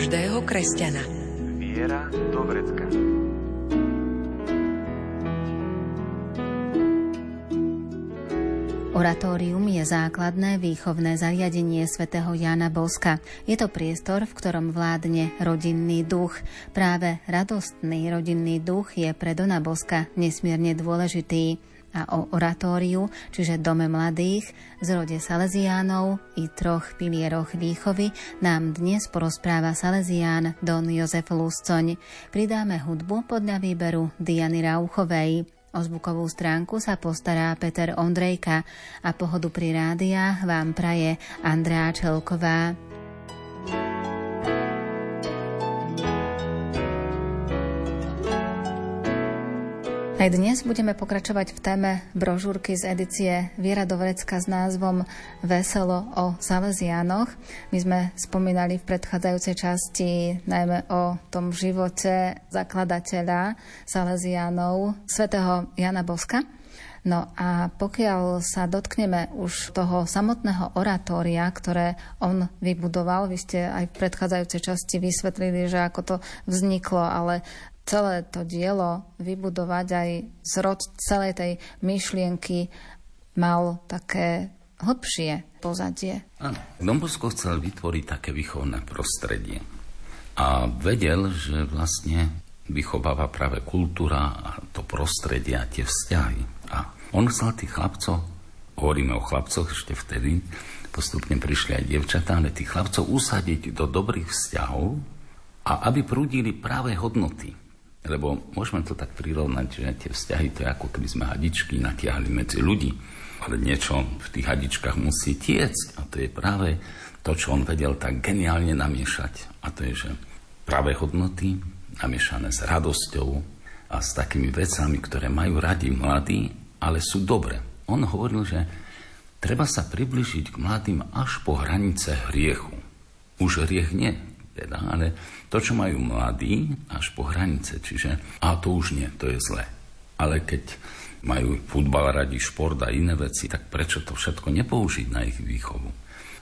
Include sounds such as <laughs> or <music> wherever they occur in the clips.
každého kresťana. Viera do vrecka. Oratórium je základné výchovné zariadenie svätého Jána Boska. Je to priestor, v ktorom vládne rodinný duch. Práve radostný rodinný duch je pre Dona Boska nesmierne dôležitý a o oratóriu, čiže Dome mladých, zrode Salesiánov i troch pilieroch výchovy nám dnes porozpráva Salesián Don Jozef Luscoň. Pridáme hudbu podľa výberu Diany Rauchovej. O zvukovú stránku sa postará Peter Ondrejka a pohodu pri rádiách vám praje Andrá Čelková. Aj dnes budeme pokračovať v téme brožúrky z edície Viera Dovrecka s názvom Veselo o Salesiánoch. My sme spomínali v predchádzajúcej časti najmä o tom živote zakladateľa Salesiánov, svätého Jana Boska. No a pokiaľ sa dotkneme už toho samotného oratória, ktoré on vybudoval, vy ste aj v predchádzajúcej časti vysvetlili, že ako to vzniklo, ale celé to dielo vybudovať aj zrod celej tej myšlienky mal také hlbšie pozadie. Áno, Dombosko chcel vytvoriť také výchovné prostredie. A vedel, že vlastne vychováva práve kultúra a to prostredie a tie vzťahy. A on chcel tých chlapcov, hovoríme o chlapcoch ešte vtedy, postupne prišli aj dievčatá, ale tých chlapcov usadiť do dobrých vzťahov a aby prúdili práve hodnoty. Lebo môžeme to tak prirovnať, že tie vzťahy to je ako keby sme hadičky natiahli medzi ľudí. Ale niečo v tých hadičkách musí tiecť. A to je práve to, čo on vedel tak geniálne namiešať. A to je, že práve hodnoty namiešané s radosťou a s takými vecami, ktoré majú radi mladí, ale sú dobré. On hovoril, že treba sa približiť k mladým až po hranice hriechu. Už hriech nie, teda, ale to, čo majú mladí, až po hranice. Čiže, a to už nie, to je zlé. Ale keď majú futbal radi, šport a iné veci, tak prečo to všetko nepoužiť na ich výchovu?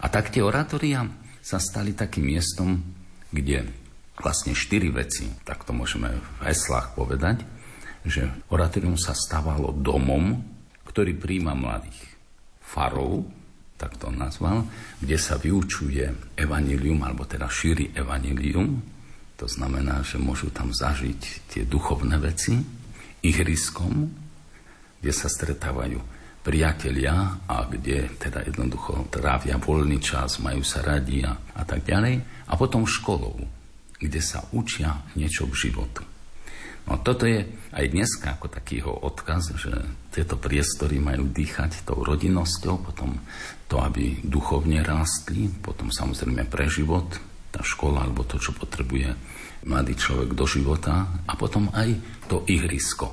A tak tie oratória sa stali takým miestom, kde vlastne štyri veci, tak to môžeme v heslách povedať, že oratórium sa stávalo domom, ktorý príjma mladých. Farou, tak to nazval, kde sa vyučuje evanilium, alebo teda šíri evanilium. To znamená, že môžu tam zažiť tie duchovné veci. Ihriskom, kde sa stretávajú priatelia a kde teda jednoducho trávia voľný čas, majú sa radi a, a tak ďalej. A potom školou, kde sa učia niečo k životu. No toto je aj dneska ako taký odkaz, že tieto priestory majú dýchať tou rodinnosťou, potom to, aby duchovne rástli, potom samozrejme pre život, tá škola alebo to, čo potrebuje mladý človek do života a potom aj to ihrisko.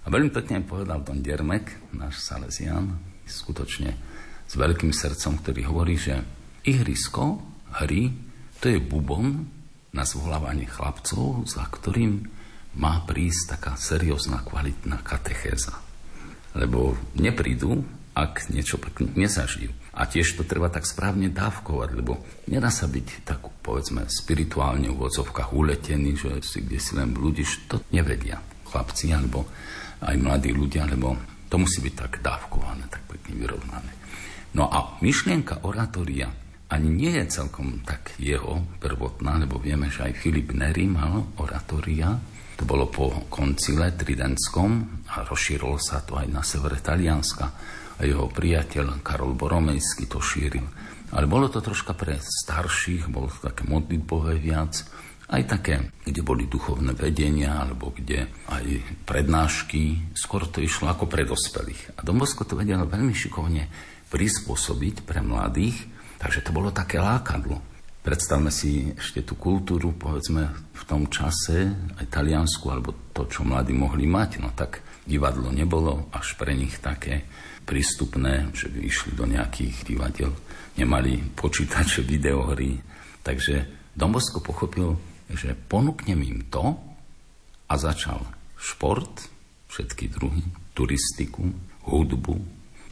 A veľmi pekne povedal Don Dermek, náš Salesian, skutočne s veľkým srdcom, ktorý hovorí, že ihrisko hry to je bubon na zvolávanie chlapcov, za ktorým má prísť taká seriózna, kvalitná katechéza. Lebo neprídu, ak niečo pekne nezažijú. A tiež to treba tak správne dávkovať, lebo nedá sa byť tak, povedzme, spirituálne v odzovkách uletený, že si kde si len blúdiš, to nevedia chlapci, alebo aj mladí ľudia, lebo to musí byť tak dávkované, tak pekne vyrovnané. No a myšlienka oratória ani nie je celkom tak jeho prvotná, lebo vieme, že aj Filip Neri mal oratória, to bolo po koncile Tridentskom a rozšírilo sa to aj na severe Talianska a jeho priateľ Karol Boromejský to šíril. Ale bolo to troška pre starších, bolo to také modlitbové viac, aj také, kde boli duchovné vedenia, alebo kde aj prednášky, skôr to išlo ako pre dospelých. A Dombosko to vedelo veľmi šikovne prispôsobiť pre mladých, takže to bolo také lákadlo. Predstavme si ešte tú kultúru, povedzme, v tom čase, aj taliansku, alebo to, čo mladí mohli mať. No tak divadlo nebolo až pre nich také prístupné, že by išli do nejakých divadiel, nemali počítače, videohry. Takže Dombosko pochopil, že ponúknem im to a začal šport, všetky druhy, turistiku, hudbu,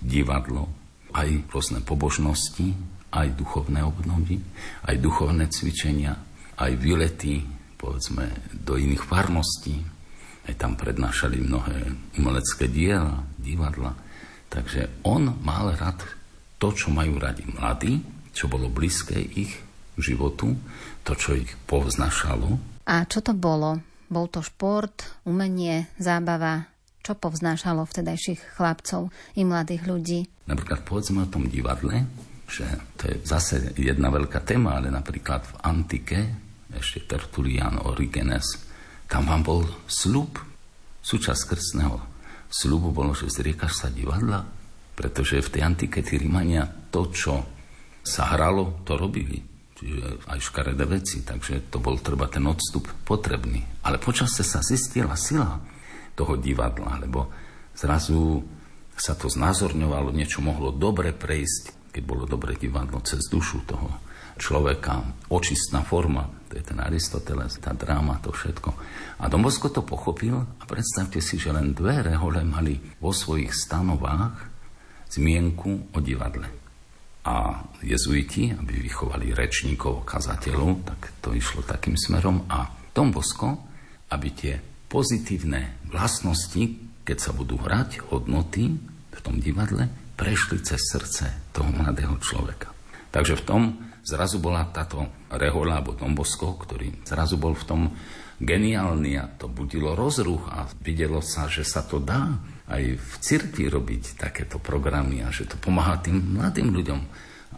divadlo, aj rôzne pobožnosti, aj duchovné obnovy, aj duchovné cvičenia, aj výlety, povedzme, do iných farností. Aj tam prednášali mnohé umelecké diela, divadla. Takže on mal rád to, čo majú radi mladí, čo bolo blízke ich životu, to, čo ich povznašalo. A čo to bolo? Bol to šport, umenie, zábava? Čo povznášalo vtedajších chlapcov i mladých ľudí? Napríklad povedzme o tom divadle, že to je zase jedna veľká téma, ale napríklad v antike, ešte Tertulian, Origenes, tam vám bol slub, súčasť krstného slubu bolo, že zriekaš sa divadla, pretože v tej antike tí Rímania to, čo sa hralo, to robili. Čiže aj škaredé veci, takže to bol treba ten odstup potrebný. Ale počasie sa zistila sila toho divadla, lebo zrazu sa to znázorňovalo, niečo mohlo dobre prejsť keď bolo dobre divadlo cez dušu toho človeka, očistná forma, to je ten Aristoteles, tá dráma, to všetko. A Dombosko to pochopil a predstavte si, že len dve rehole mali vo svojich stanovách zmienku o divadle. A jezuiti, aby vychovali rečníkov, kazateľov, tak to išlo takým smerom. A Dombosko, aby tie pozitívne vlastnosti, keď sa budú hrať, hodnoty v tom divadle, prešli cez srdce toho mladého človeka. Takže v tom zrazu bola táto rehola alebo Dombosko, ktorý zrazu bol v tom geniálny a to budilo rozruch a videlo sa, že sa to dá aj v cirkvi robiť takéto programy a že to pomáha tým mladým ľuďom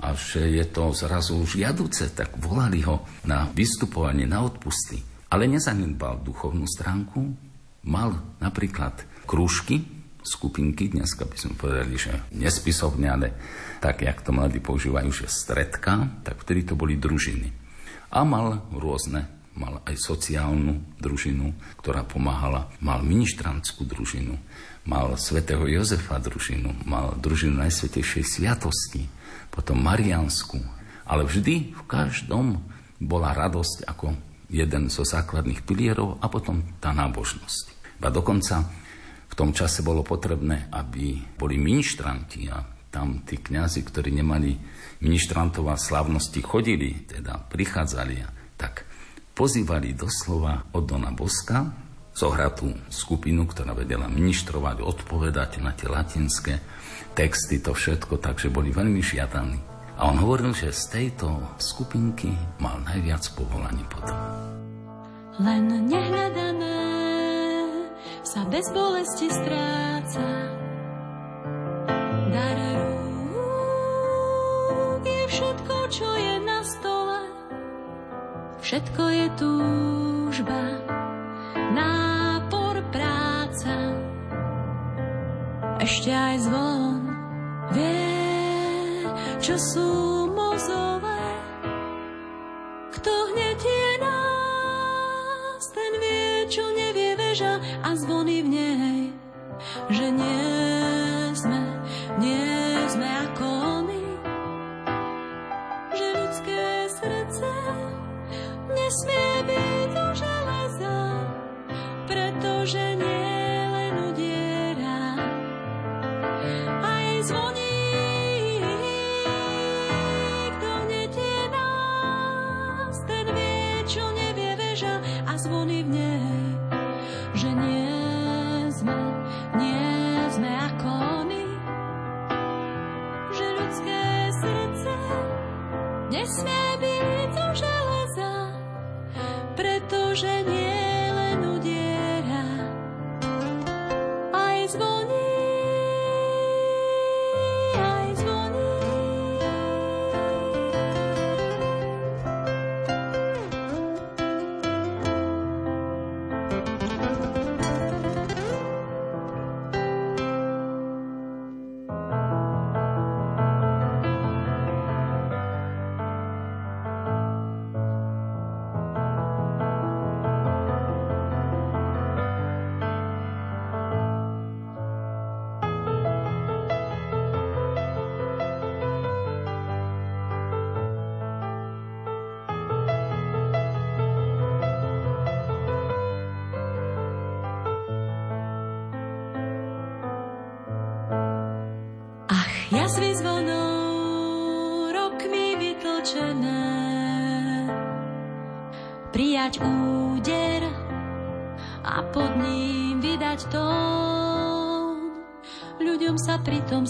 a že je to zrazu žiaduce, tak volali ho na vystupovanie, na odpusty. Ale nezanedbal duchovnú stránku, mal napríklad krúžky, skupinky, dneska by sme povedali, že nespisovne, ale tak, jak to mladí používajú, že stredka, tak vtedy to boli družiny. A mal rôzne, mal aj sociálnu družinu, ktorá pomáhala, mal ministrantskú družinu, mal svätého Jozefa družinu, mal družinu Najsvetejšej Sviatosti, potom Mariansku, ale vždy v každom bola radosť ako jeden zo základných pilierov a potom tá nábožnosť. Ba dokonca v tom čase bolo potrebné, aby boli ministranti a tam tí kňazi, ktorí nemali ministrantov a slavnosti, chodili, teda prichádzali a tak pozývali doslova od Dona Boska zohratú skupinu, ktorá vedela ministrovať, odpovedať na tie latinské texty, to všetko, takže boli veľmi žiadaní. A on hovoril, že z tejto skupinky mal najviac povolaní potom. Len nehľadané sa bez bolesti stráca. Dar rúk je všetko, čo je na stole. Všetko je túžba, nápor, práca. Ešte aj zvon vie, čo sú mozole. Kto hnetie nás, veža a zvony v nej, že nie sme, nie sme ako my, že ľudské srdce nesmie byť do železa, pretože nie zo železa, pretože nie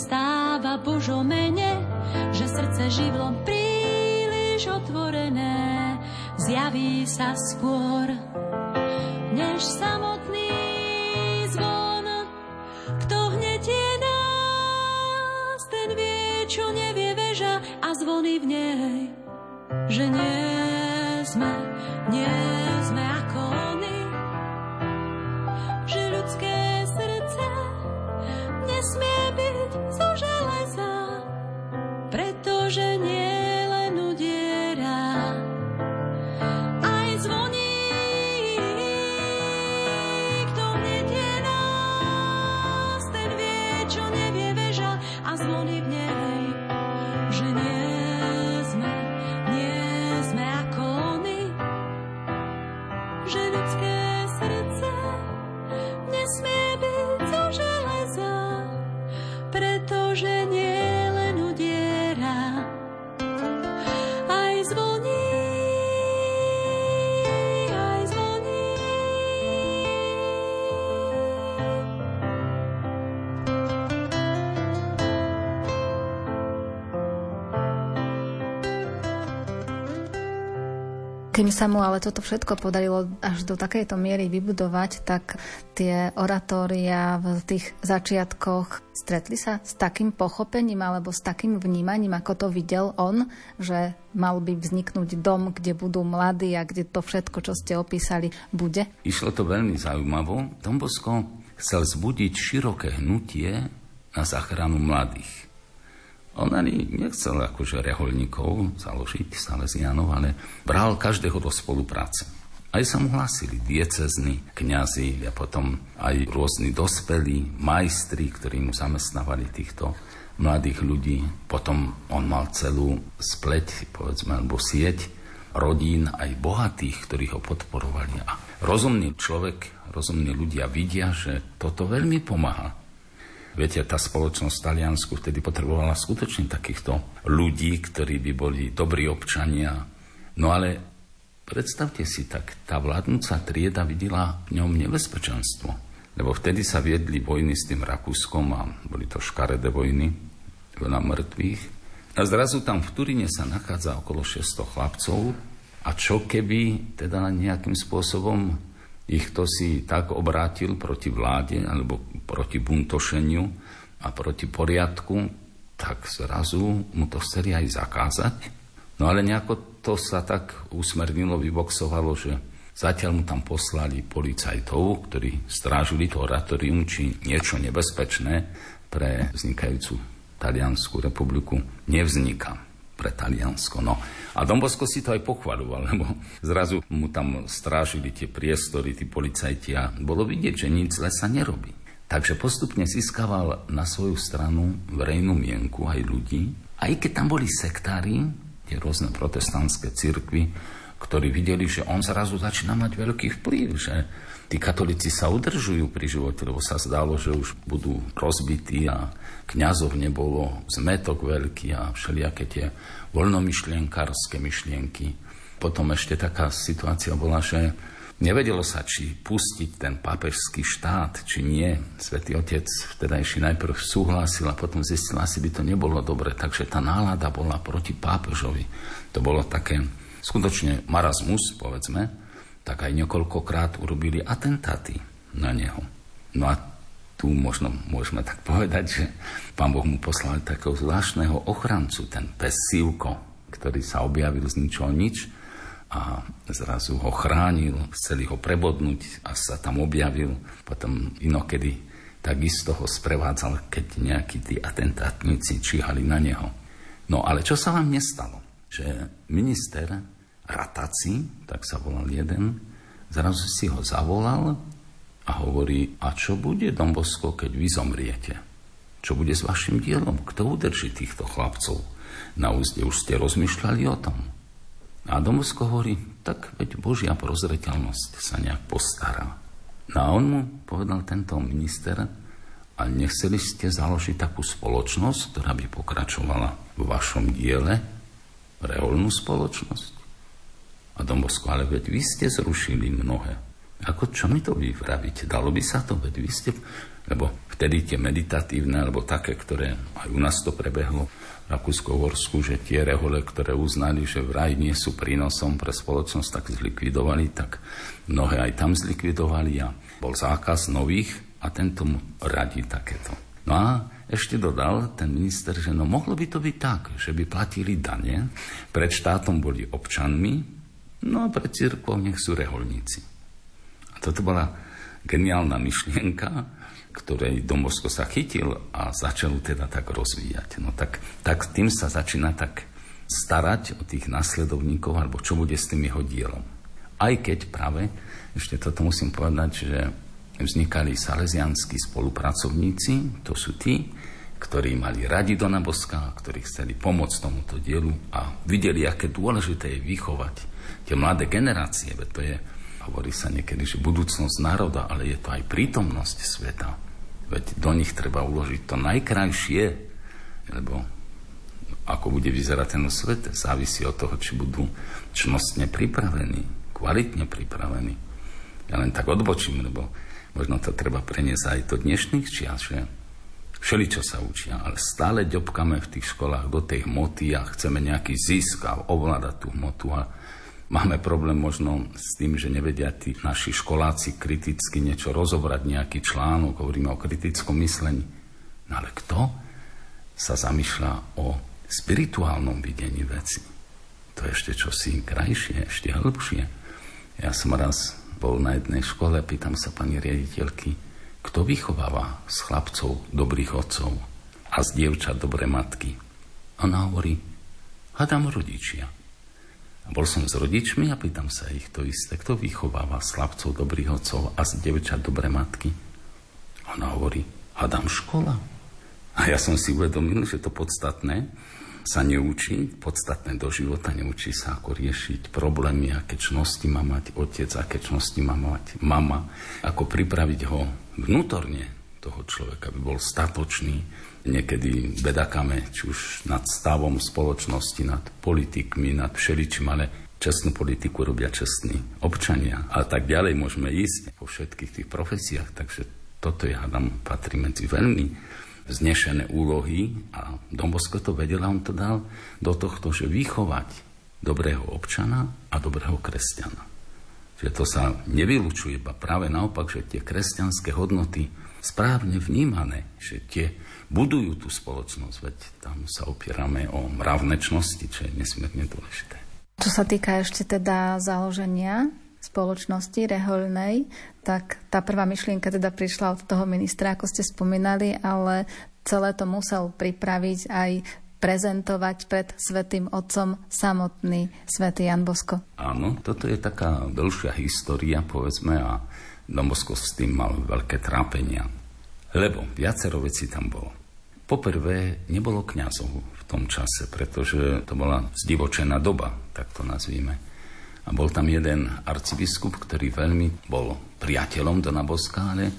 stáva Božo mene, že srdce živlom príliš otvorené zjaví sa skôr, Kým sa mu ale toto všetko podarilo až do takejto miery vybudovať, tak tie oratória v tých začiatkoch stretli sa s takým pochopením alebo s takým vnímaním, ako to videl on, že mal by vzniknúť dom, kde budú mladí a kde to všetko, čo ste opísali, bude? Išlo to veľmi zaujímavo. Dombosko chcel zbudiť široké hnutie na záchranu mladých. On ani nechcel akože reholníkov založiť Salesianov, ale bral každého do spolupráce. Aj sa mu hlásili diecezni, kňazi a potom aj rôzni dospelí, majstri, ktorí mu zamestnávali týchto mladých ľudí. Potom on mal celú spleť, povedzme, alebo sieť rodín aj bohatých, ktorí ho podporovali. A rozumný človek, rozumní ľudia vidia, že toto veľmi pomáha. Viete, tá spoločnosť v Taliansku vtedy potrebovala skutočne takýchto ľudí, ktorí by boli dobrí občania. No ale predstavte si tak, tá vládnúca trieda videla v ňom nebezpečenstvo. Lebo vtedy sa viedli vojny s tým Rakúskom a boli to škaredé vojny, veľa mŕtvych. A zrazu tam v Turíne sa nachádza okolo 600 chlapcov a čo keby teda nejakým spôsobom ich to si tak obrátil proti vláde alebo proti buntošeniu a proti poriadku, tak zrazu mu to chceli aj zakázať. No ale nejako to sa tak usmernilo, vyboxovalo, že zatiaľ mu tam poslali policajtov, ktorí strážili to oratorium, či niečo nebezpečné pre vznikajúcu Taliansku republiku nevzniká pre Taliansko. No. A Dombosko si to aj pochvaľoval, <laughs> lebo zrazu mu tam strážili tie priestory, tí policajti a bolo vidieť, že nič zle sa nerobí. Takže postupne získaval na svoju stranu verejnú mienku aj ľudí, aj keď tam boli sektári, tie rôzne protestantské cirkvy, ktorí videli, že on zrazu začína mať veľký vplyv, že tí katolíci sa udržujú pri živote, lebo sa zdalo, že už budú rozbití a kňazov nebolo zmetok veľký a všelijaké tie voľnomyšlienkárske myšlienky. Potom ešte taká situácia bola, že nevedelo sa, či pustiť ten papežský štát, či nie. Svetý otec vtedajší najprv súhlasil a potom zistil, asi by to nebolo dobre, takže tá nálada bola proti pápežovi. To bolo také skutočne marazmus, povedzme, tak aj niekoľkokrát urobili atentáty na neho. No a tu možno môžeme tak povedať, že pán Boh mu poslal takého zvláštneho ochrancu, ten pes Sivko, ktorý sa objavil z ničoho nič a zrazu ho chránil, chceli ho prebodnúť a sa tam objavil. Potom inokedy takisto ho sprevádzal, keď nejakí tí atentátnici číhali na neho. No ale čo sa vám nestalo? Že minister Rataci, tak sa volal jeden, zrazu si ho zavolal a hovorí, a čo bude, Dombosko, keď vy zomriete? Čo bude s vašim dielom? Kto udrží týchto chlapcov? Na úzde už ste rozmýšľali o tom. A Dombosko hovorí, tak veď Božia prozreteľnosť sa nejak postará. No a on mu povedal tento minister, a nechceli ste založiť takú spoločnosť, ktorá by pokračovala v vašom diele? reholnú spoločnosť. A Dombosko, ale veď vy ste zrušili mnohé. Ako čo mi to vy? Dalo by sa to, veď vy ste... Lebo vtedy tie meditatívne, alebo také, ktoré aj u nás to prebehlo, Rakúsko-Horsku, že tie rehole, ktoré uznali, že vraj nie sú prínosom pre spoločnosť, tak zlikvidovali, tak mnohé aj tam zlikvidovali a bol zákaz nových a tento mu radí takéto. No a ešte dodal ten minister, že no mohlo by to byť tak, že by platili dane, pred štátom boli občanmi, no a pred církvou nech sú reholníci. Toto bola geniálna myšlienka, ktorej Dombosko sa chytil a začal teda tak rozvíjať. No tak, tak tým sa začína tak starať o tých nasledovníkov, alebo čo bude s tým jeho dielom. Aj keď práve, ešte toto musím povedať, že vznikali salesianskí spolupracovníci, to sú tí, ktorí mali radi Dona Boska, ktorí chceli pomôcť tomuto dielu a videli, aké dôležité je vychovať tie mladé generácie, veď to je Hovorí sa niekedy, že budúcnosť národa, ale je to aj prítomnosť sveta. Veď do nich treba uložiť to najkrajšie, lebo ako bude vyzerať ten svet, závisí od toho, či budú čnostne pripravení, kvalitne pripravení. Ja len tak odbočím, lebo možno to treba preniesť aj do dnešných čias, že všeli, čo sa učia, ale stále ďobkame v tých školách do tej hmoty a chceme nejaký zisk a ovládať tú hmotu a Máme problém možno s tým, že nevedia tí naši školáci kriticky niečo rozobrať, nejaký článok, hovoríme o kritickom myslení. No ale kto sa zamýšľa o spirituálnom videní veci? To je ešte čosi krajšie, ešte hĺbšie. Ja som raz bol na jednej škole, pýtam sa pani riaditeľky, kto vychováva z chlapcov dobrých otcov a z dievčat dobré matky? Ona hovorí, hádam rodičia. Bol som s rodičmi a pýtam sa ich to isté. Kto vychováva slabcov, dobrých otcov a z devčat dobré matky? Ona hovorí, hadám škola. A ja som si uvedomil, že to podstatné sa neučí, podstatné do života, neučí sa, ako riešiť problémy, aké čnosti má mať otec, aké čnosti má mať mama, ako pripraviť ho vnútorne toho človeka, aby bol statočný, niekedy bedakáme, či už nad stavom spoločnosti, nad politikmi, nad všeličím, ale čestnú politiku robia čestní občania a tak ďalej môžeme ísť po všetkých tých profesiách, takže toto ja hádam patrí medzi veľmi vznešené úlohy a Dombosko to vedel a on to dal do tohto, že vychovať dobrého občana a dobrého kresťana. Že to sa nevylučuje, iba práve naopak, že tie kresťanské hodnoty správne vnímané, že tie budujú tú spoločnosť, veď tam sa opierame o mravnečnosti, čo je nesmierne dôležité. Čo sa týka ešte teda založenia spoločnosti rehoľnej, tak tá prvá myšlienka teda prišla od toho ministra, ako ste spomínali, ale celé to musel pripraviť aj prezentovať pred Svetým Otcom samotný Svetý Jan Bosko. Áno, toto je taká dlhšia história, povedzme, a Bosko s tým mal veľké trápenia. Lebo viacero vecí tam bolo. Poprvé, nebolo kňazov v tom čase, pretože to bola zdivočená doba, tak to nazvíme. A bol tam jeden arcibiskup, ktorý veľmi bol priateľom Dona Boska, ale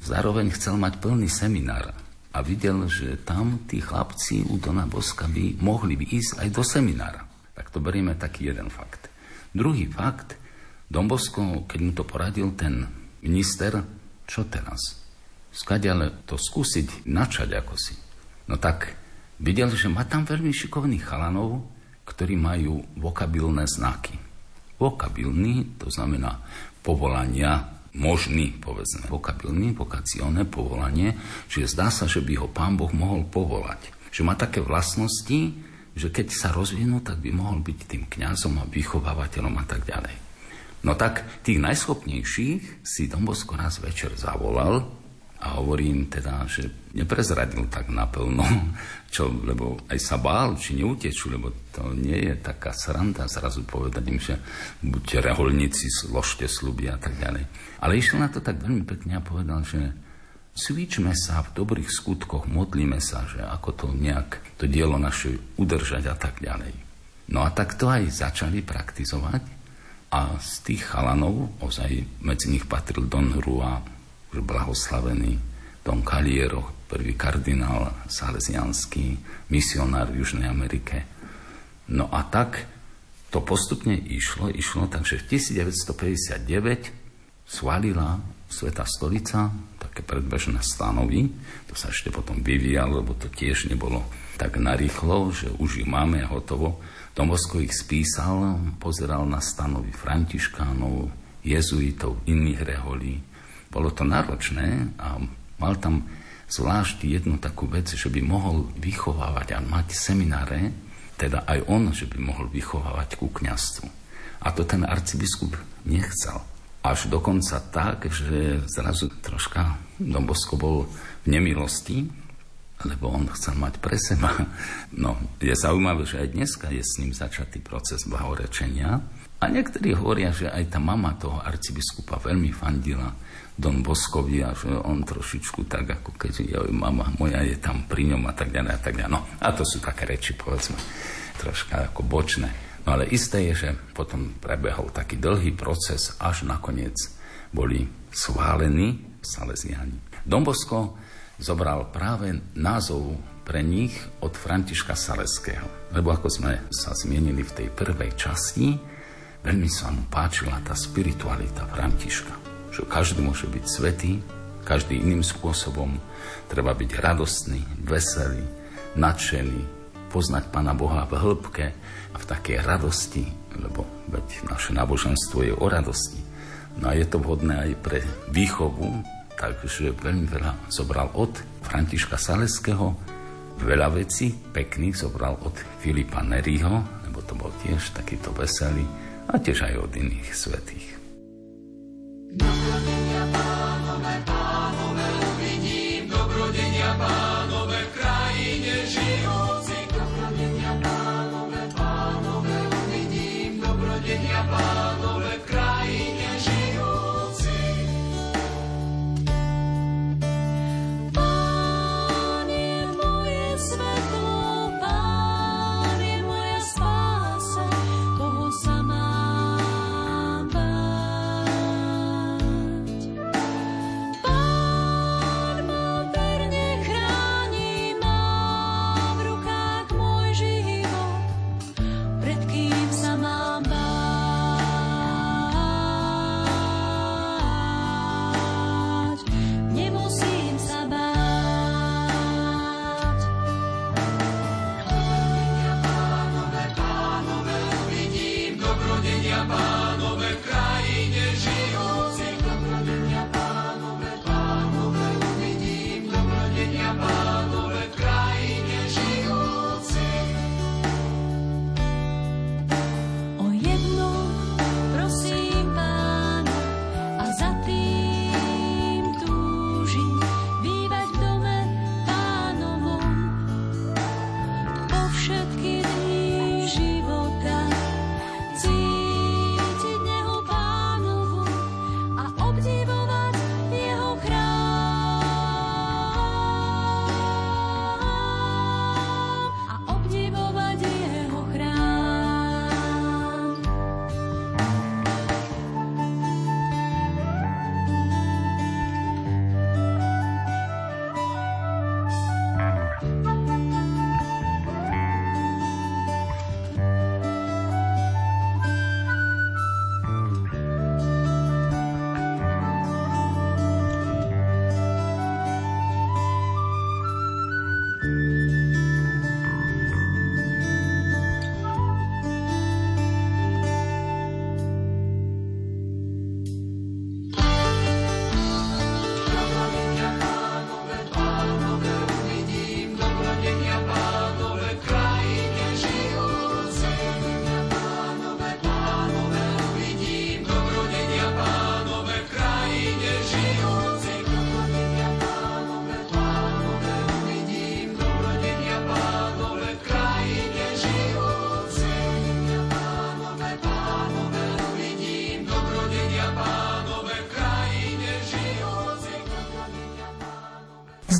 zároveň chcel mať plný seminár. A videl, že tam tí chlapci u Dona Boska by mohli by ísť aj do seminára. Tak to berieme taký jeden fakt. Druhý fakt, Don Bosko, keď mu to poradil ten minister, čo teraz? Skadiaľ to skúsiť načať ako si. No tak videl, že má tam veľmi šikovných chalanov, ktorí majú vokabilné znaky. Vokabilný, to znamená povolania, možný, povedzme, vokabilný, vokacione, povolanie, že zdá sa, že by ho pán Boh mohol povolať. Že má také vlastnosti, že keď sa rozvinú, tak by mohol byť tým kňazom a vychovávateľom a tak ďalej. No tak tých najschopnejších si Dombosko raz večer zavolal a hovorím teda, že neprezradil tak naplno, <laughs> čo, lebo aj sa bál, či neutečú, lebo to nie je taká sranda zrazu povedať im, že buďte reholníci, zložte sluby a tak ďalej. Ale išiel na to tak veľmi pekne a povedal, že cvičme sa v dobrých skutkoch, modlíme sa, že ako to nejak, to dielo naše udržať a tak ďalej. No a tak to aj začali praktizovať a z tých chalanov, ozaj medzi nich patril Don Hrua, už blahoslavený Don Caliero, prvý kardinál salesianský, misionár v Južnej Amerike. No a tak to postupne išlo, išlo, takže v 1959 svalila Sveta stolica, také predbežné stanovy, to sa ešte potom vyvíjalo, lebo to tiež nebolo tak narýchlo, že už ju máme hotovo. Domosko ich spísal, pozeral na stanovy františkánov, jezuitov, iných reholí. Bolo to náročné a mal tam zvlášť jednu takú vec, že by mohol vychovávať a mať semináre, teda aj on, že by mohol vychovávať ku kniastvu. A to ten arcibiskup nechcel. Až dokonca tak, že zrazu troška Dombosko bol v nemilosti, lebo on chcel mať pre seba. No, je zaujímavé, že aj dneska je s ním začatý proces blahorečenia. A niektorí hovoria, že aj tá mama toho arcibiskupa veľmi fandila Don Boskovi a že on trošičku tak, ako keď ja, mama moja je tam pri ňom a tak ďalej a tak ďalej. No a to sú také reči, povedzme, troška ako bočné. No ale isté je, že potom prebehol taký dlhý proces, až nakoniec boli schválení Salesiani. Don Bosko zobral práve názov pre nich od Františka Saleského. Lebo ako sme sa zmienili v tej prvej časti, veľmi sa mu páčila tá spiritualita Františka že každý môže byť svetý, každý iným spôsobom. Treba byť radostný, veselý, nadšený, poznať Pána Boha v hĺbke a v takej radosti, lebo veď naše náboženstvo je o radosti. No a je to vhodné aj pre výchovu, takže veľmi veľa zobral od Františka Saleského, veľa vecí pekných zobral od Filipa Neriho, lebo to bol tiež takýto veselý, a tiež aj od iných svetých. Dobrodenia pánové, pánové, uvidím. Dobrodenia pánové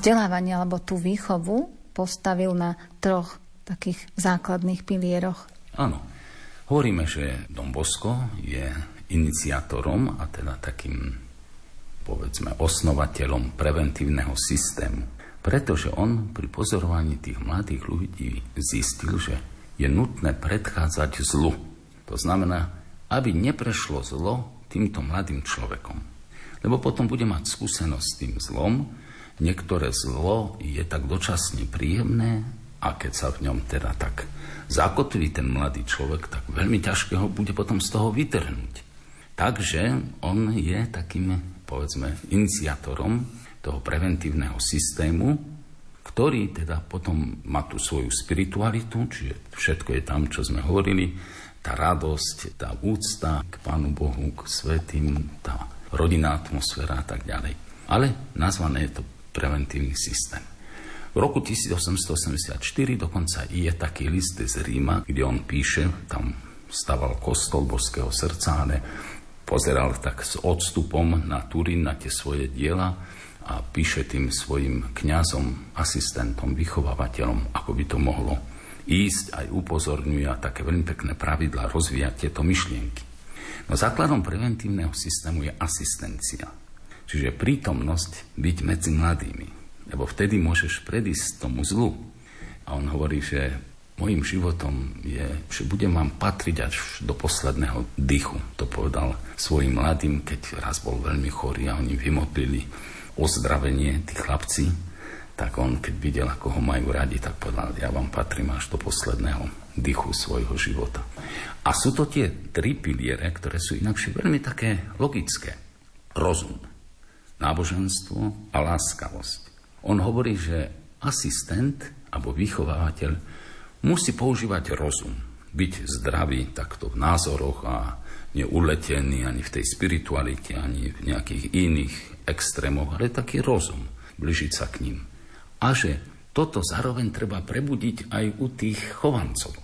Vzdelávanie alebo tú výchovu postavil na troch takých základných pilieroch. Áno. Hovoríme, že Don Bosco je iniciátorom a teda takým povedzme osnovateľom preventívneho systému. Pretože on pri pozorovaní tých mladých ľudí zistil, že je nutné predchádzať zlu. To znamená, aby neprešlo zlo týmto mladým človekom. Lebo potom bude mať skúsenosť s tým zlom, niektoré zlo je tak dočasne príjemné a keď sa v ňom teda tak zakotví ten mladý človek, tak veľmi ťažké ho bude potom z toho vytrhnúť. Takže on je takým, povedzme, iniciatorom toho preventívneho systému, ktorý teda potom má tú svoju spiritualitu, čiže všetko je tam, čo sme hovorili, tá radosť, tá úcta k Pánu Bohu, k svetým, tá rodinná atmosféra a tak ďalej. Ale nazvané je to preventívny systém. V roku 1884 dokonca je taký list z Ríma, kde on píše, tam staval kostol božského srdca, ale pozeral tak s odstupom na Turín, na tie svoje diela a píše tým svojim kňazom, asistentom, vychovávateľom, ako by to mohlo ísť, aj upozorňuje a také veľmi pekné pravidlá rozvíjať tieto myšlienky. No základom preventívneho systému je asistencia, čiže prítomnosť byť medzi mladými, lebo vtedy môžeš predísť tomu zlu. A on hovorí, že Mojím životom je, že budem vám patriť až do posledného dychu. To povedal svojim mladým, keď raz bol veľmi chorý a oni vymodlili ozdravenie, tí chlapci, tak on, keď videl, ako ho majú radi, tak povedal, ja vám patrím až do posledného dychu svojho života. A sú to tie tri piliere, ktoré sú inakšie veľmi také logické. Rozum, náboženstvo a láskavosť. On hovorí, že asistent alebo vychovávateľ musí používať rozum. Byť zdravý takto v názoroch a neuletený ani v tej spiritualite, ani v nejakých iných extrémoch, ale taký rozum, bližiť sa k ním. A že toto zároveň treba prebudiť aj u tých chovancov.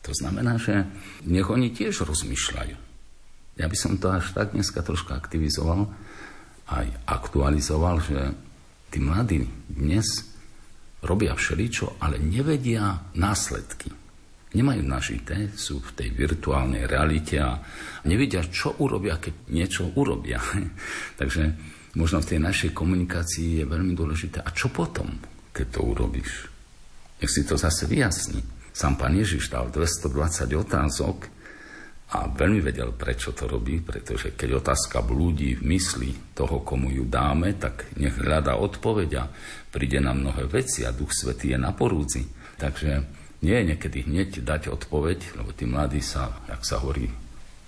To znamená, že nech oni tiež rozmýšľajú. Ja by som to až tak dneska troška aktivizoval, aj aktualizoval, že tí mladí dnes robia všeličo, ale nevedia následky. Nemajú nažité, sú v tej virtuálnej realite a nevedia, čo urobia, keď niečo urobia. <laughs> Takže možno v tej našej komunikácii je veľmi dôležité. A čo potom, keď to urobíš? Nech si to zase vyjasní. Sám pán Ježiš dal 220 otázok a veľmi vedel, prečo to robí, pretože keď otázka blúdi v mysli toho, komu ju dáme, tak nech hľada odpoveď príde na mnohé veci a Duch Svetý je na porúdzi. Takže nie je niekedy hneď dať odpoveď, lebo tí mladí sa, jak sa hovorí,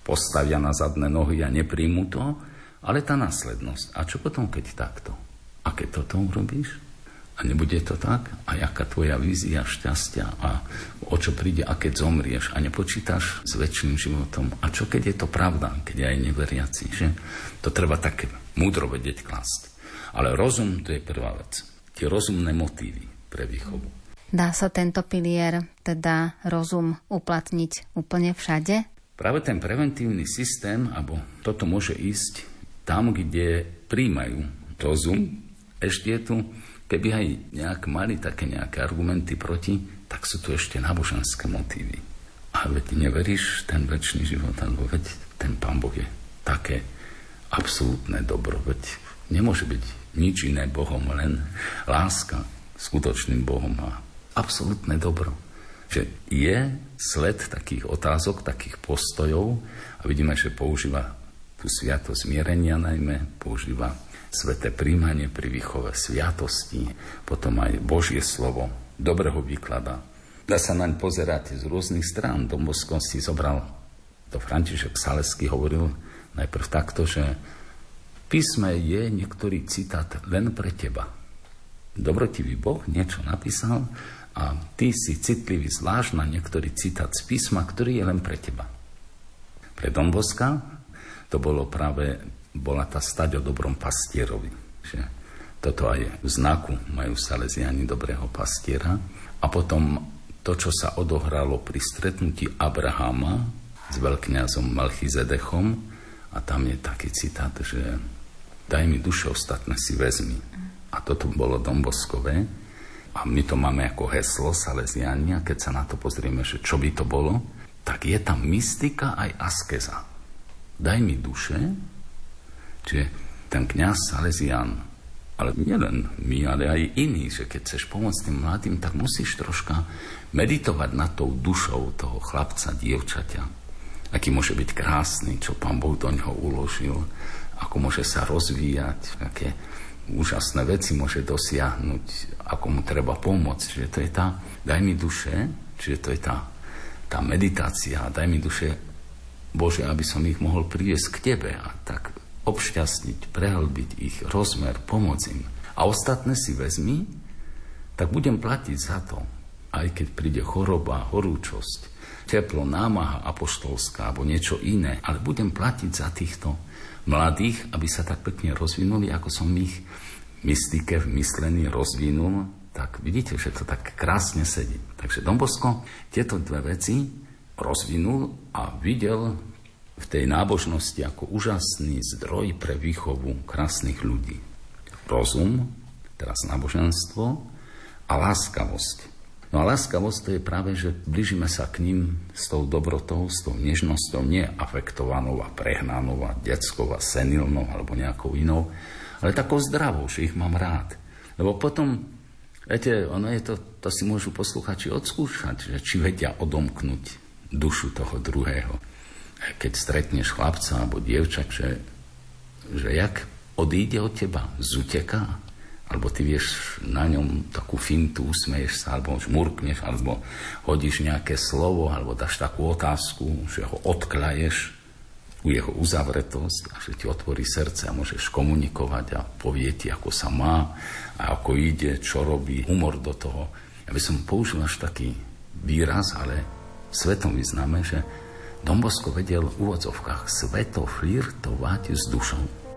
postavia na zadné nohy a nepríjmu to, ale tá následnosť. A čo potom, keď takto? A keď toto urobíš? A nebude to tak? A jaká tvoja vízia šťastia? A o čo príde, a keď zomrieš? A nepočítaš s väčším životom? A čo keď je to pravda? Keď je aj neveriaci? Že? To treba tak múdro vedieť klásť. Ale rozum to je prvá vec. Tie rozumné motívy pre výchovu. Dá sa tento pilier, teda rozum, uplatniť úplne všade? Práve ten preventívny systém, alebo toto môže ísť tam, kde príjmajú rozum. Ešte je tu Keby aj nejak mali také nejaké argumenty proti, tak sú tu ešte náboženské motívy. A veď neveríš ten väčší život, alebo veď ten Pán Boh je také absolútne dobro, veď nemôže byť nič iné Bohom, len láska skutočným Bohom a absolútne dobro. Že je sled takých otázok, takých postojov a vidíme, že používa tú sviatosť zmierenia najmä, používa sveté príjmanie pri výchove sviatosti, potom aj Božie slovo, dobre ho. Dá sa naň pozerať z rôznych strán. Dombosko si zobral, to František Salesky hovoril najprv takto, že v písme je niektorý citát len pre teba. Dobrotivý Boh niečo napísal a ty si citlivý zvlášť na niektorý citát z písma, ktorý je len pre teba. Pre Domboska to bolo práve bola tá stať o dobrom pastierovi. Že toto aj v znaku majú Salesiani dobrého pastiera. A potom to, čo sa odohralo pri stretnutí Abrahama s veľkňazom Malchizedechom, a tam je taký citát, že daj mi duše ostatné si vezmi. A toto bolo Domboskové. A my to máme ako heslo Salesiania, keď sa na to pozrieme, že čo by to bolo, tak je tam mystika aj askeza. Daj mi duše Čiže ten kňaz Salesian ale nielen my, ale aj iní, že keď chceš pomôcť tým mladým, tak musíš troška meditovať nad tou dušou toho chlapca, dievčaťa. Aký môže byť krásny, čo pán Boh do neho uložil, ako môže sa rozvíjať, aké úžasné veci môže dosiahnuť, ako mu treba pomôcť. Že to je tá, daj mi duše, čiže to je tá, tá meditácia, daj mi duše, Bože, aby som ich mohol priviesť k Tebe. A tak obšťastniť, prehlbiť ich rozmer, pomôcť im. A ostatné si vezmi, tak budem platiť za to. Aj keď príde choroba, horúčosť, teplo, námaha apoštolská alebo niečo iné, ale budem platiť za týchto mladých, aby sa tak pekne rozvinuli, ako som ich mystike, v myslení rozvinul, tak vidíte, že to tak krásne sedí. Takže Dombosko tieto dve veci rozvinul a videl v tej nábožnosti ako úžasný zdroj pre výchovu krásnych ľudí. Rozum, teraz náboženstvo a láskavosť. No a láskavosť to je práve, že blížime sa k ním s tou dobrotou, s tou nežnosťou, nie afektovanou a prehnanou a detskou a senilnou alebo nejakou inou, ale takou zdravou, že ich mám rád. Lebo potom, viete, ono je to, to si môžu posluchači odskúšať, že či vedia odomknúť dušu toho druhého keď stretneš chlapca alebo dievča, že, že jak odíde od teba, zuteká, alebo ty vieš na ňom takú fintu, usmeješ sa, alebo žmurkneš, alebo hodíš nejaké slovo, alebo dáš takú otázku, že ho odklaješ u jeho uzavretosť a že ti otvorí srdce a môžeš komunikovať a povie ti, ako sa má a ako ide, čo robí, humor do toho. Ja by som použil až taký výraz, ale svetom vyznáme, že Dombosko vedel v úvodzovkách sveto flirtovať s dušou.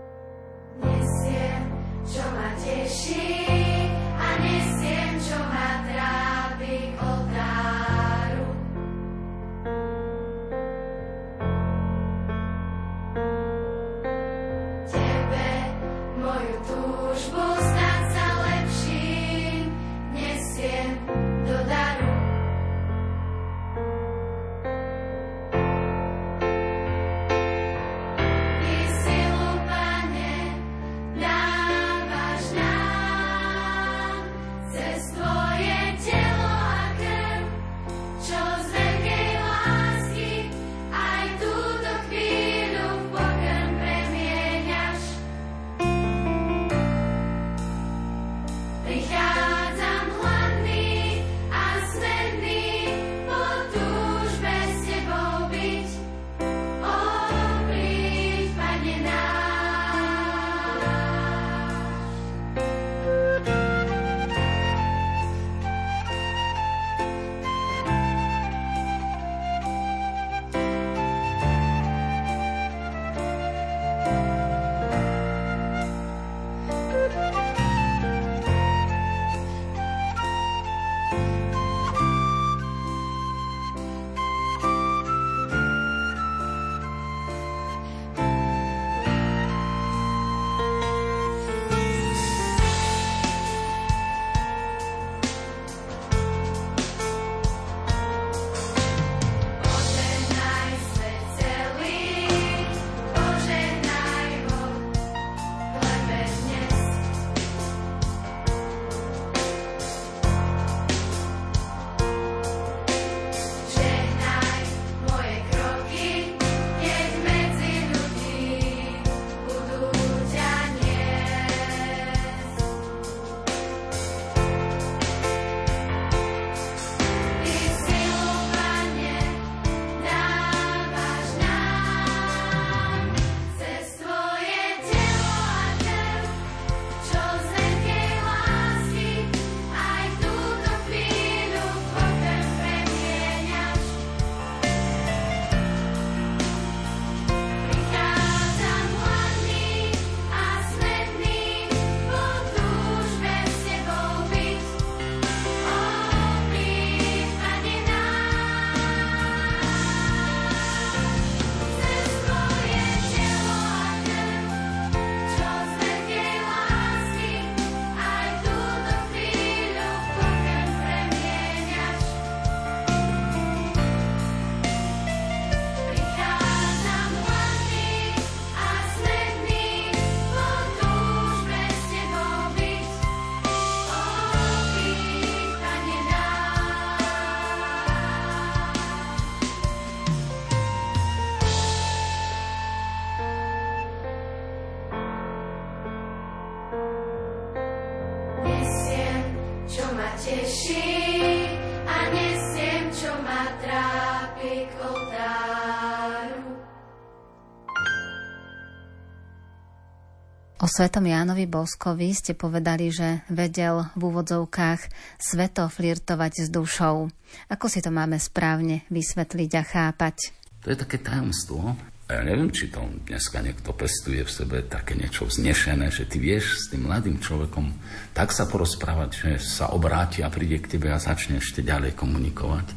O svetom Jánovi Boskovi ste povedali, že vedel v úvodzovkách sveto flirtovať s dušou. Ako si to máme správne vysvetliť a chápať? To je také tajomstvo. A ja neviem, či to dneska niekto pestuje v sebe také niečo vznešené, že ty vieš s tým mladým človekom tak sa porozprávať, že sa obráti a príde k tebe a začne ešte ďalej komunikovať.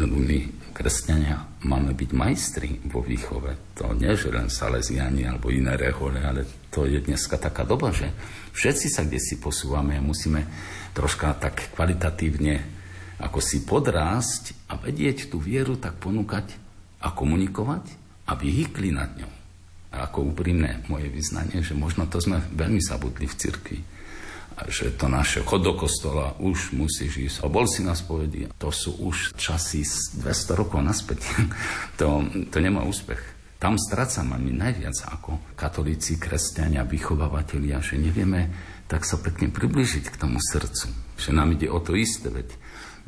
Lebo my kresťania máme byť majstri vo výchove. To nie, že len Salesiani alebo iné rehole, ale to je dneska taká doba, že všetci sa kde si posúvame a musíme troška tak kvalitatívne ako si podrásť a vedieť tú vieru tak ponúkať a komunikovať a vyhýkli nad ňou. A ako úprimné moje vyznanie, že možno to sme veľmi zabudli v cirkvi že to naše chod do kostola už musíš ísť. A bol si na spovedi. To sú už časy z 200 rokov naspäť. <laughs> to, to nemá úspech. Tam strácame my najviac ako katolíci, kresťania, vychovávateľia, že nevieme tak sa pekne približiť k tomu srdcu. Že nám ide o to isté, veď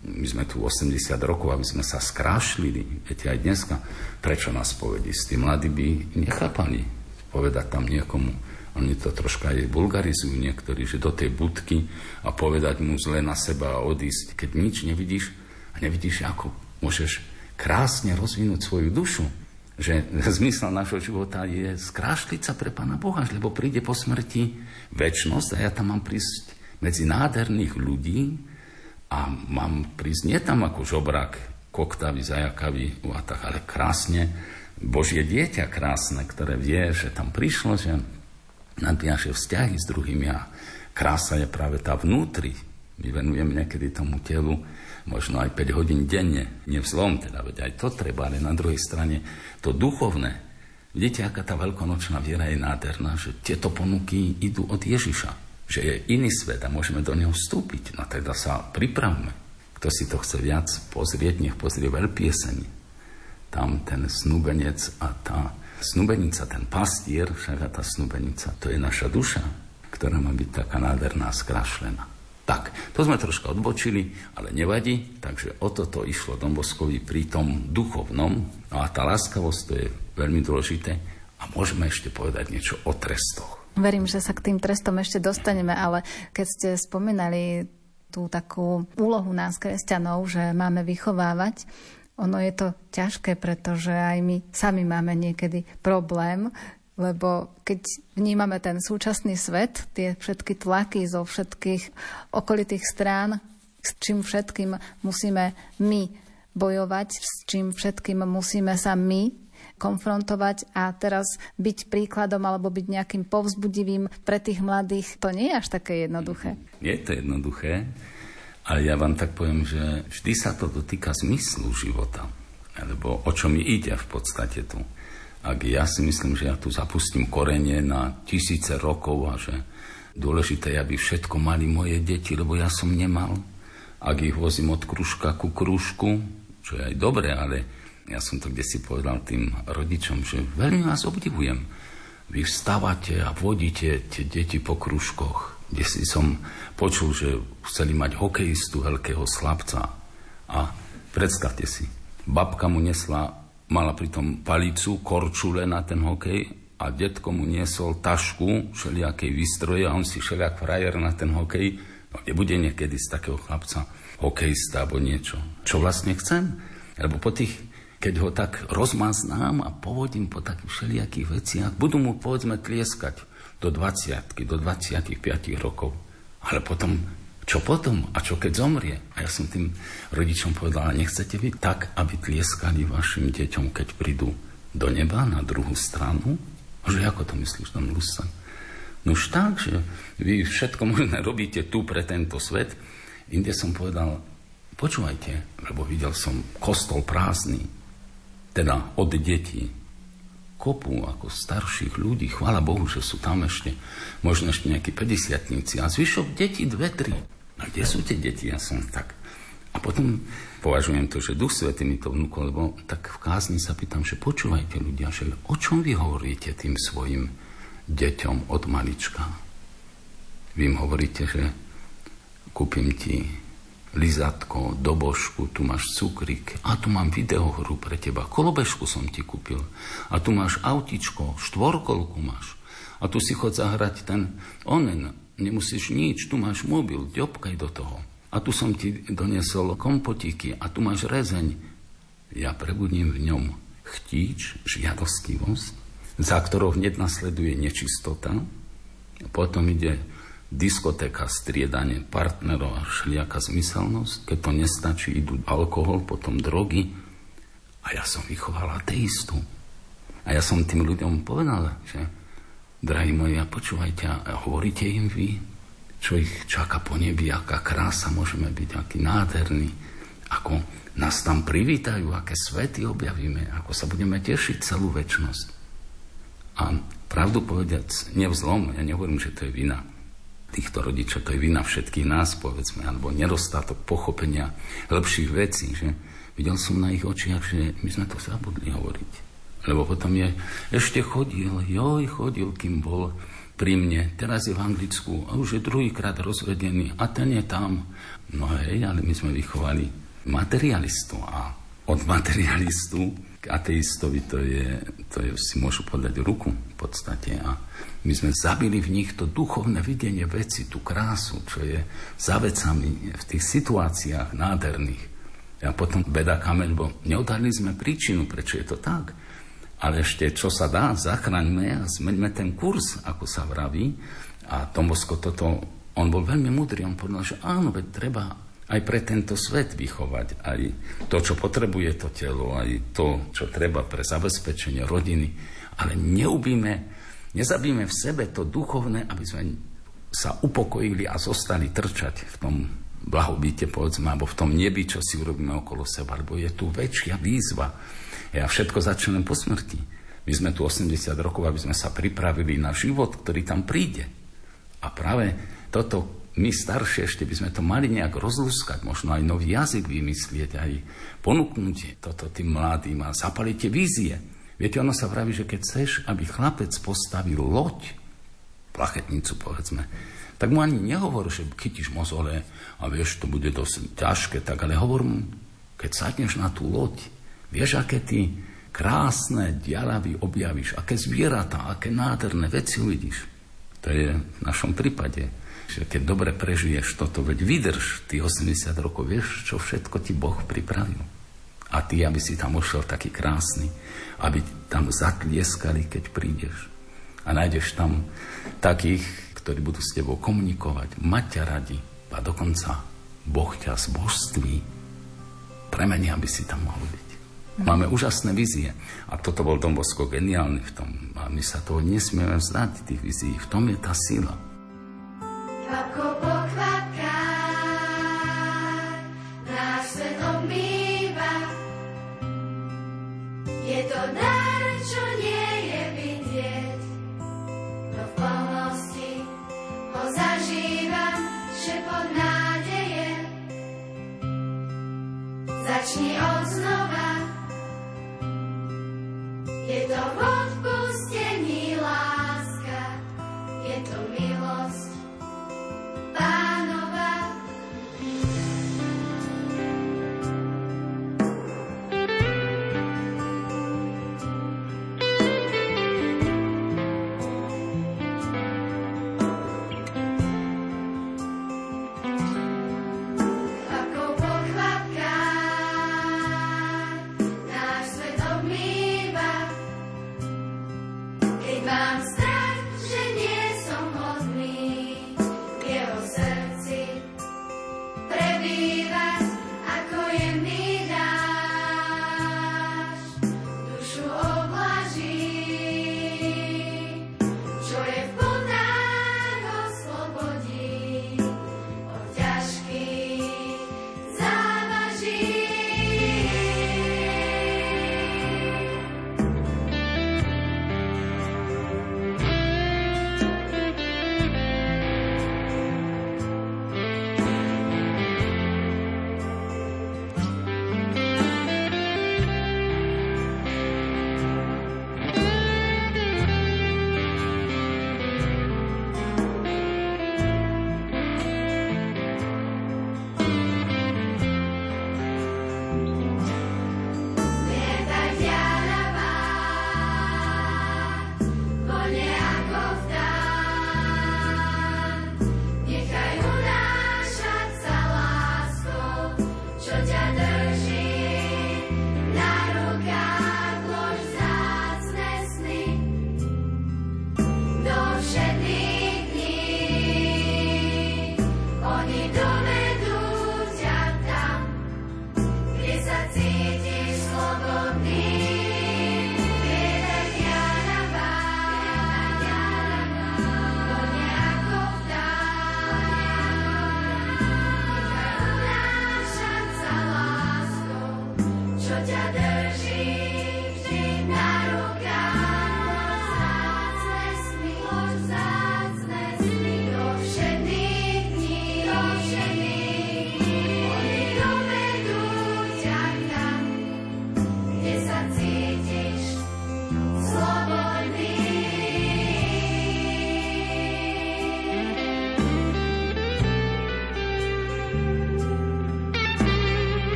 my sme tu 80 rokov, aby sme sa skrášlili. Viete, aj dneska, prečo nás povedí? Tým mladí by nechápali povedať tam niekomu, oni to troška aj vulgarizujú niektorí, že do tej budky a povedať mu zle na seba a odísť, keď nič nevidíš a nevidíš, ako môžeš krásne rozvinúť svoju dušu. Že <laughs> zmysel nášho života je skrášliť sa pre Pána Boha, lebo príde po smrti väčnosť a ja tam mám prísť medzi nádherných ľudí a mám prísť nie tam ako žobrak, koktavý, zajakavý, ale krásne Božie dieťa krásne, ktoré vie, že tam prišlo, že nadviaže vzťahy s druhými a krása je práve tá vnútri. My venujeme niekedy tomu telu možno aj 5 hodín denne, nevzlom teda, veď aj to treba, ale na druhej strane to duchovné. Vidíte, aká tá veľkonočná viera je nádherná, že tieto ponuky idú od Ježiša, že je iný svet a môžeme do neho vstúpiť. No teda sa pripravme. Kto si to chce viac pozrieť, nech pozrie veľpieseň. Tam ten snúbenec a tá Snubenica, ten pastier, však tá snubenica, to je naša duša, ktorá má byť taká nádherná, skrašlená. Tak, to sme troška odbočili, ale nevadí, takže o toto išlo Domboskovi pri tom duchovnom. No a tá láskavosť, to je veľmi dôležité. A môžeme ešte povedať niečo o trestoch. Verím, že sa k tým trestom ešte dostaneme, ale keď ste spomínali tú takú úlohu nás, kresťanov, že máme vychovávať, ono je to ťažké, pretože aj my sami máme niekedy problém, lebo keď vnímame ten súčasný svet, tie všetky tlaky zo všetkých okolitých strán, s čím všetkým musíme my bojovať, s čím všetkým musíme sa my konfrontovať a teraz byť príkladom alebo byť nejakým povzbudivým pre tých mladých, to nie je až také jednoduché. Je to jednoduché. A ja vám tak poviem, že vždy sa to dotýka zmyslu života. Lebo o čo mi ide v podstate tu. Ak ja si myslím, že ja tu zapustím korenie na tisíce rokov a že dôležité je, aby všetko mali moje deti, lebo ja som nemal. Ak ich vozím od kružka ku kružku, čo je aj dobre, ale ja som to kde si povedal tým rodičom, že veľmi vás obdivujem. Vy vstávate a vodíte tie deti po kružkoch kde si som počul, že chceli mať hokejistu, veľkého slabca. A predstavte si, babka mu nesla, mala pritom palicu, korčule na ten hokej a detko mu niesol tašku všelijakej výstroje a on si všelijak frajer na ten hokej. No, nebude niekedy z takého chlapca hokejista alebo niečo. Čo vlastne chcem? Lebo po tých, keď ho tak rozmaznám a povodím po takých všelijakých veciach, budú mu povedzme tlieskať do 20 do 25 rokov. Ale potom, čo potom? A čo keď zomrie? A ja som tým rodičom povedal, nechcete byť tak, aby tlieskali vašim deťom, keď prídu do neba na druhú stranu? Že ako to myslíš, tam Lusa? No už tak, že vy všetko možné robíte tu pre tento svet. Inde som povedal, počúvajte, lebo videl som kostol prázdny, teda od detí, kopu ako starších ľudí, chvála Bohu, že sú tam ešte, možno ešte nejakí 50 a zvyšok deti dve, tri. A kde sú tie deti? Ja som tak. A potom považujem to, že Duch Svety mi to vnúkol, lebo tak v kázni sa pýtam, že počúvajte ľudia, že o čom vy hovoríte tým svojim deťom od malička? Vy im hovoríte, že kúpim ti lizatko, dobožku, tu máš cukrik a tu mám videohru pre teba, kolobežku som ti kúpil. A tu máš autičko, štvorkolku máš. A tu si chod zahrať ten onen, nemusíš nič, tu máš mobil, ďobkaj do toho. A tu som ti doniesol kompotíky a tu máš rezeň. Ja prebudím v ňom chtíč, žiadostivosť, za ktorou hneď nasleduje nečistota, potom ide diskotéka, striedanie partnerov a všelijaká zmyselnosť. Keď to nestačí, idú alkohol, potom drogy. A ja som vychoval ateistu. A ja som tým ľuďom povedal, že drahí moji, a počúvajte, a hovoríte im vy, čo ich čaká po nebi, aká krása môžeme byť, aký nádherný, ako nás tam privítajú, aké svety objavíme, ako sa budeme tešiť celú väčnosť. A pravdu povediac, nevzlom, ja nehovorím, že to je vina týchto rodičov, to je vina všetkých nás, povedzme, alebo nedostatok pochopenia lepších vecí, že videl som na ich očiach, že my sme to zabudli hovoriť. Lebo potom je, ešte chodil, joj, chodil, kým bol pri mne, teraz je v Anglicku a už je druhýkrát rozvedený a ten je tam. No hej, ale my sme vychovali materialistu a od materialistu ateistovi to je, to je, si môžu podať ruku v podstate a my sme zabili v nich to duchovné videnie veci, tú krásu, čo je za vecami v tých situáciách nádherných. A potom beda kameň, bo neodhalili sme príčinu, prečo je to tak. Ale ešte, čo sa dá, zachraňme a zmeňme ten kurz, ako sa vraví. A Tomosko toto, on bol veľmi múdry, on povedal, že áno, veď treba aj pre tento svet vychovať, aj to, čo potrebuje to telo, aj to, čo treba pre zabezpečenie rodiny, ale neubíme Nezabíme v sebe to duchovné, aby sme sa upokojili a zostali trčať v tom blahobite, povedzme, alebo v tom nebi, čo si urobíme okolo seba, lebo je tu väčšia výzva. Ja všetko začnem po smrti. My sme tu 80 rokov, aby sme sa pripravili na život, ktorý tam príde. A práve toto my staršie ešte by sme to mali nejak rozlúskať, možno aj nový jazyk vymyslieť, aj ponúknuť toto tým mladým a zapaliť tie vízie. Viete, ono sa vraví, že keď chceš, aby chlapec postavil loď, plachetnicu povedzme, tak mu ani nehovor, že chytíš mozole a vieš, to bude dosť ťažké, tak ale hovor mu, keď sadneš na tú loď, vieš, aké ty krásne dialavy objavíš, aké zvieratá, aké nádherné veci uvidíš. To je v našom prípade, že keď dobre prežiješ toto, veď vydrž tých 80 rokov, vieš, čo všetko ti Boh pripravil. A ty, aby si tam ušiel taký krásny aby tam zatlieskali, keď prídeš. A nájdeš tam takých, ktorí budú s tebou komunikovať, mať ťa radi a dokonca Boh ťa z božství premení, aby si tam mohol byť. Máme úžasné vízie. A toto bol Don Bosco geniálny v tom. A my sa toho nesmieme vzdať, tých vízií. V tom je tá sila. Začni od znova. Je to v odpustení láska, je to milosť Bye.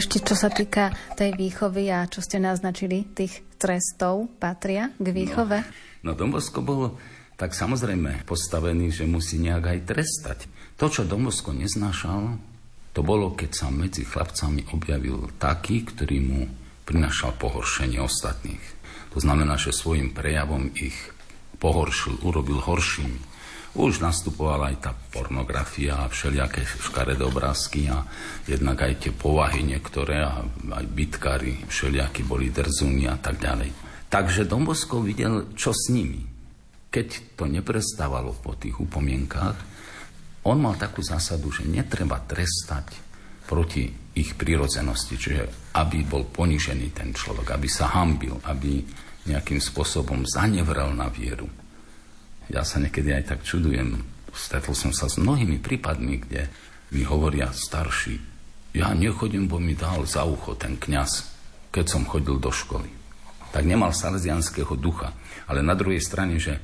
Ešte čo sa týka tej výchovy a čo ste naznačili, tých trestov patria k výchove? No, no Dombosko bol tak samozrejme postavený, že musí nejak aj trestať. To, čo Dombosko neznášal, to bolo, keď sa medzi chlapcami objavil taký, ktorý mu prinašal pohoršenie ostatných. To znamená, že svojim prejavom ich pohoršil, urobil horšími. Už nastupovala aj tá pornografia a všelijaké škaredé obrázky a jednak aj tie povahy niektoré a aj bitkári všelijakí boli drzúni a tak ďalej. Takže Dombosko videl, čo s nimi. Keď to neprestávalo po tých upomienkách, on mal takú zásadu, že netreba trestať proti ich prírodzenosti, čiže aby bol ponižený ten človek, aby sa hambil, aby nejakým spôsobom zanevrel na vieru. Ja sa niekedy aj tak čudujem. Stretol som sa s mnohými prípadmi, kde mi hovoria starší, ja nechodím, bo mi dal za ucho ten kňaz, keď som chodil do školy. Tak nemal salesianského ducha. Ale na druhej strane, že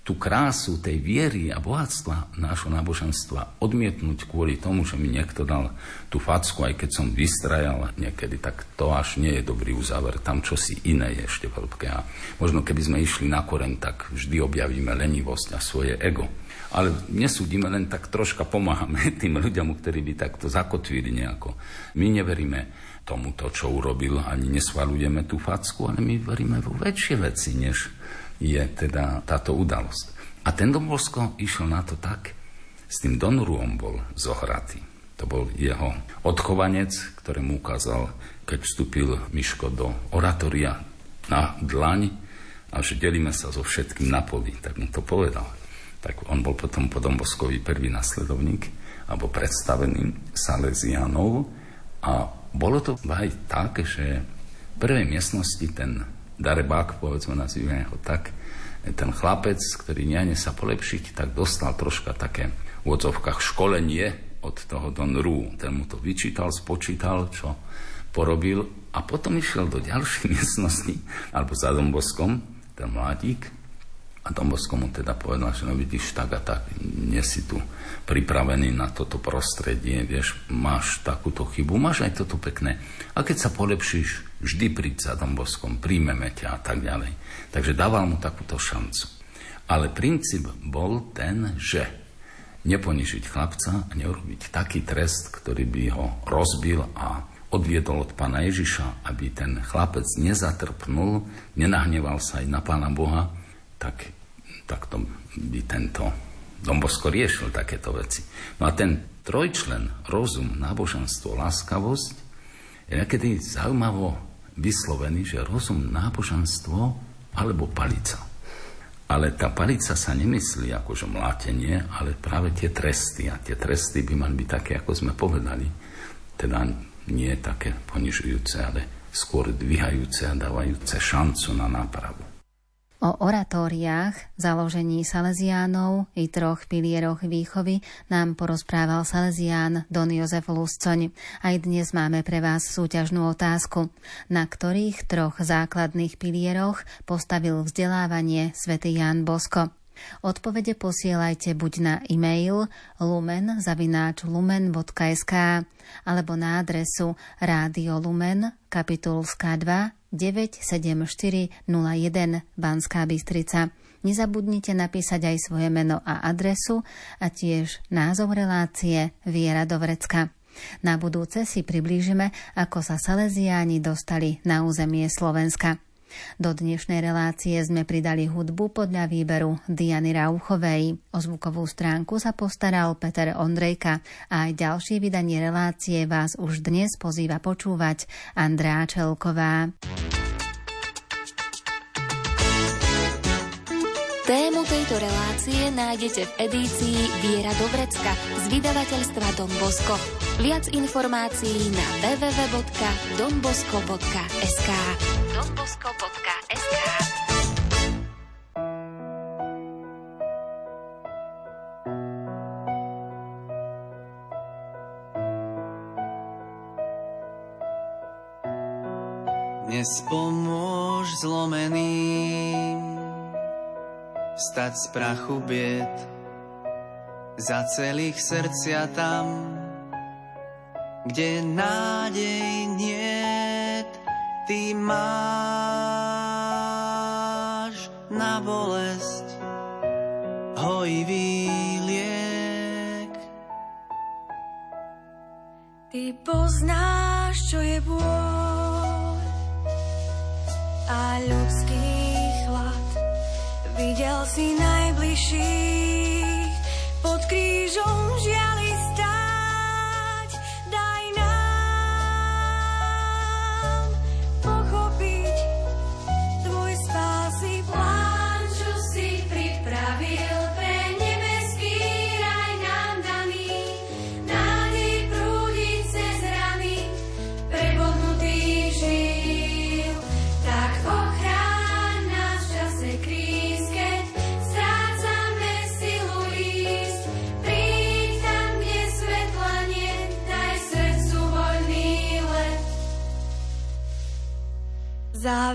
tú krásu tej viery a bohatstva nášho náboženstva odmietnúť kvôli tomu, že mi niekto dal tú facku, aj keď som vystrajal niekedy, tak to až nie je dobrý uzáver. Tam čosi iné je ešte veľké. A možno keby sme išli na koreň, tak vždy objavíme lenivosť a svoje ego. Ale nesúdime, len tak troška pomáhame <laughs> tým ľuďom, ktorí by takto zakotvili nejako. My neveríme tomuto, čo urobil, ani nesvalujeme tú facku, ale my veríme vo väčšie veci, než je teda táto udalosť. A ten Dombosko išiel na to tak, s tým Donruom bol zohratý. To bol jeho odchovanec, ktorému ukázal, keď vstúpil Miško do oratoria na dlaň a že delíme sa so všetkým na poli, tak mu to povedal. Tak on bol potom po Domboskovi prvý nasledovník alebo predstavený Salesianov a bolo to aj tak, že v prvej miestnosti ten darebák, povedzme nazývame ho tak, ten chlapec, ktorý nejane sa polepšiť, tak dostal troška také v odzovkách školenie od toho Don Rú. Ten mu to vyčítal, spočítal, čo porobil a potom išiel do ďalšej <laughs> miestnosti, alebo za Domboskom, ten mladík, a Dombosko mu teda povedal, že no vidíš, tak a tak, nie si tu pripravený na toto prostredie, vieš, máš takúto chybu, máš aj toto pekné. A keď sa polepšíš, vždy príď za Domboskom, príjmeme ťa a tak ďalej. Takže dával mu takúto šancu. Ale princíp bol ten, že neponižiť chlapca a neurobiť taký trest, ktorý by ho rozbil a odviedol od pána Ježiša, aby ten chlapec nezatrpnul, nenahneval sa aj na pána Boha, tak, tak to by tento Dombosko riešil takéto veci. No a ten trojčlen, rozum, náboženstvo, láskavosť je niekedy zaujímavo vyslovený, že rozum, náboženstvo alebo palica. Ale tá palica sa nemyslí ako že mlátenie, ale práve tie tresty. A tie tresty by mali byť také, ako sme povedali. Teda nie také ponižujúce, ale skôr dvíhajúce a dávajúce šancu na nápravu. O oratóriách, založení Salesiánov i troch pilieroch výchovy nám porozprával Salesián Don Jozef Luscoň. Aj dnes máme pre vás súťažnú otázku. Na ktorých troch základných pilieroch postavil vzdelávanie svätý Ján Bosko? Odpovede posielajte buď na e-mail lumen.lumen.sk alebo na adresu Rádio Lumen, kapitulská 2, 97401 Banská Bystrica. Nezabudnite napísať aj svoje meno a adresu a tiež názov relácie Viera do Vrecka. Na budúce si priblížime, ako sa Salesiáni dostali na územie Slovenska. Do dnešnej relácie sme pridali hudbu podľa výberu Diany Rauchovej. O zvukovú stránku sa postaral Peter Ondrejka a aj ďalšie vydanie relácie vás už dnes pozýva počúvať Andrá Čelková. Tému tejto relácie nájdete v edícii Viera Dobrecka z vydavateľstva Don Bosco. Viac informácií na www.donbosco.sk donbosco.sk Dnes pomôž zlomeným stať z prachu bied. Za celých srdcia tam, kde nádej niet, ty máš na bolesť hojivý liek. Ty poznáš, čo je bôľ a ľudský chlad. Videl si najbližších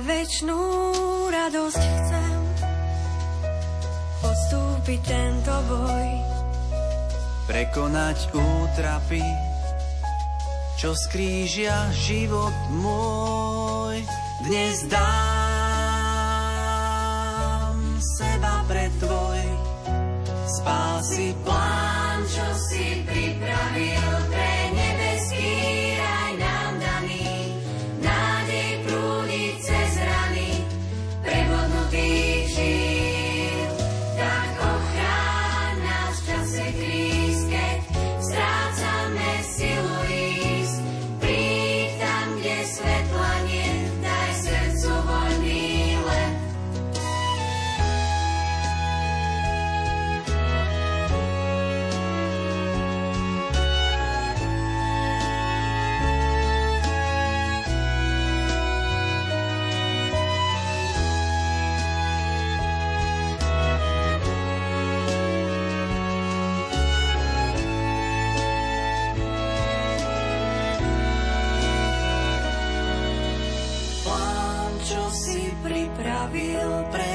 večnú radosť chcem podstúpiť tento boj. prekonať útrapy, čo skrížia život môj. Dnes dám seba pre tvoj spásy plán, čo si pripravil pre pripravil pre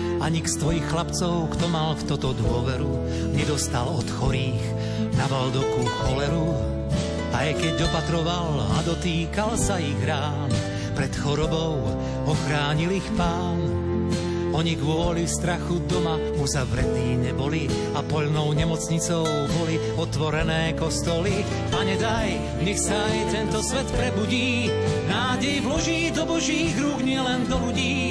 A nik z tvojich chlapcov, kto mal v toto dôveru, nedostal od chorých na Valdoku choleru. Aj keď opatroval a dotýkal sa ich rán, pred chorobou ochránil ich pán. Oni kvôli strachu doma uzavretí neboli a poľnou nemocnicou boli otvorené kostoly. Pane daj, nech sa aj tento svet prebudí, nádej vloží do božích rúk, nielen do ľudí.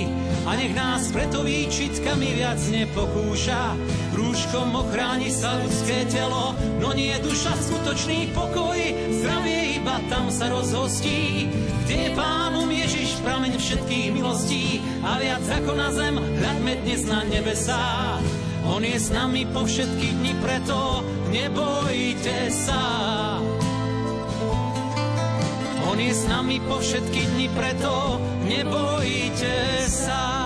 A nech nás preto výčitkami viac nepokúša, rúškom ochráni sa ľudské telo, no nie duša skutočný pokoj, zdravie iba tam sa rozhostí, kde je pánom Ježiš prameň všetkých milostí a viac ako na zem hľadme dnes na nebesá. On je s nami po všetky dni, preto nebojte sa. On je s nami po všetky dni, preto nebojte sa.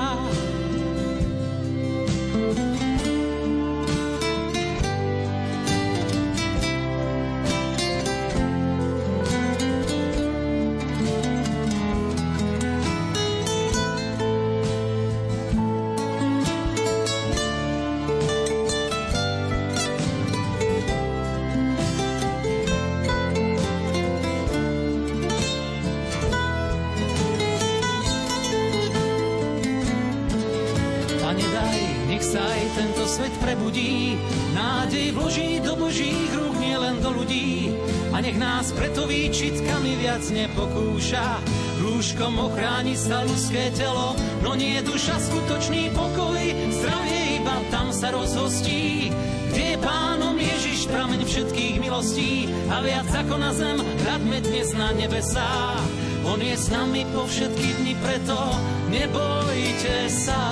Rúškom ochráni sa ľudské telo, no nie je duša skutočný pokoj, zdravie iba tam sa rozhostí. Kde je pánom Ježiš prameň všetkých milostí a viac ako na zem hľadme dnes na nebesá. On je s nami po všetky dni, preto nebojte sa.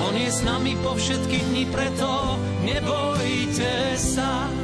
On je s nami po všetky dni, preto nebojte sa.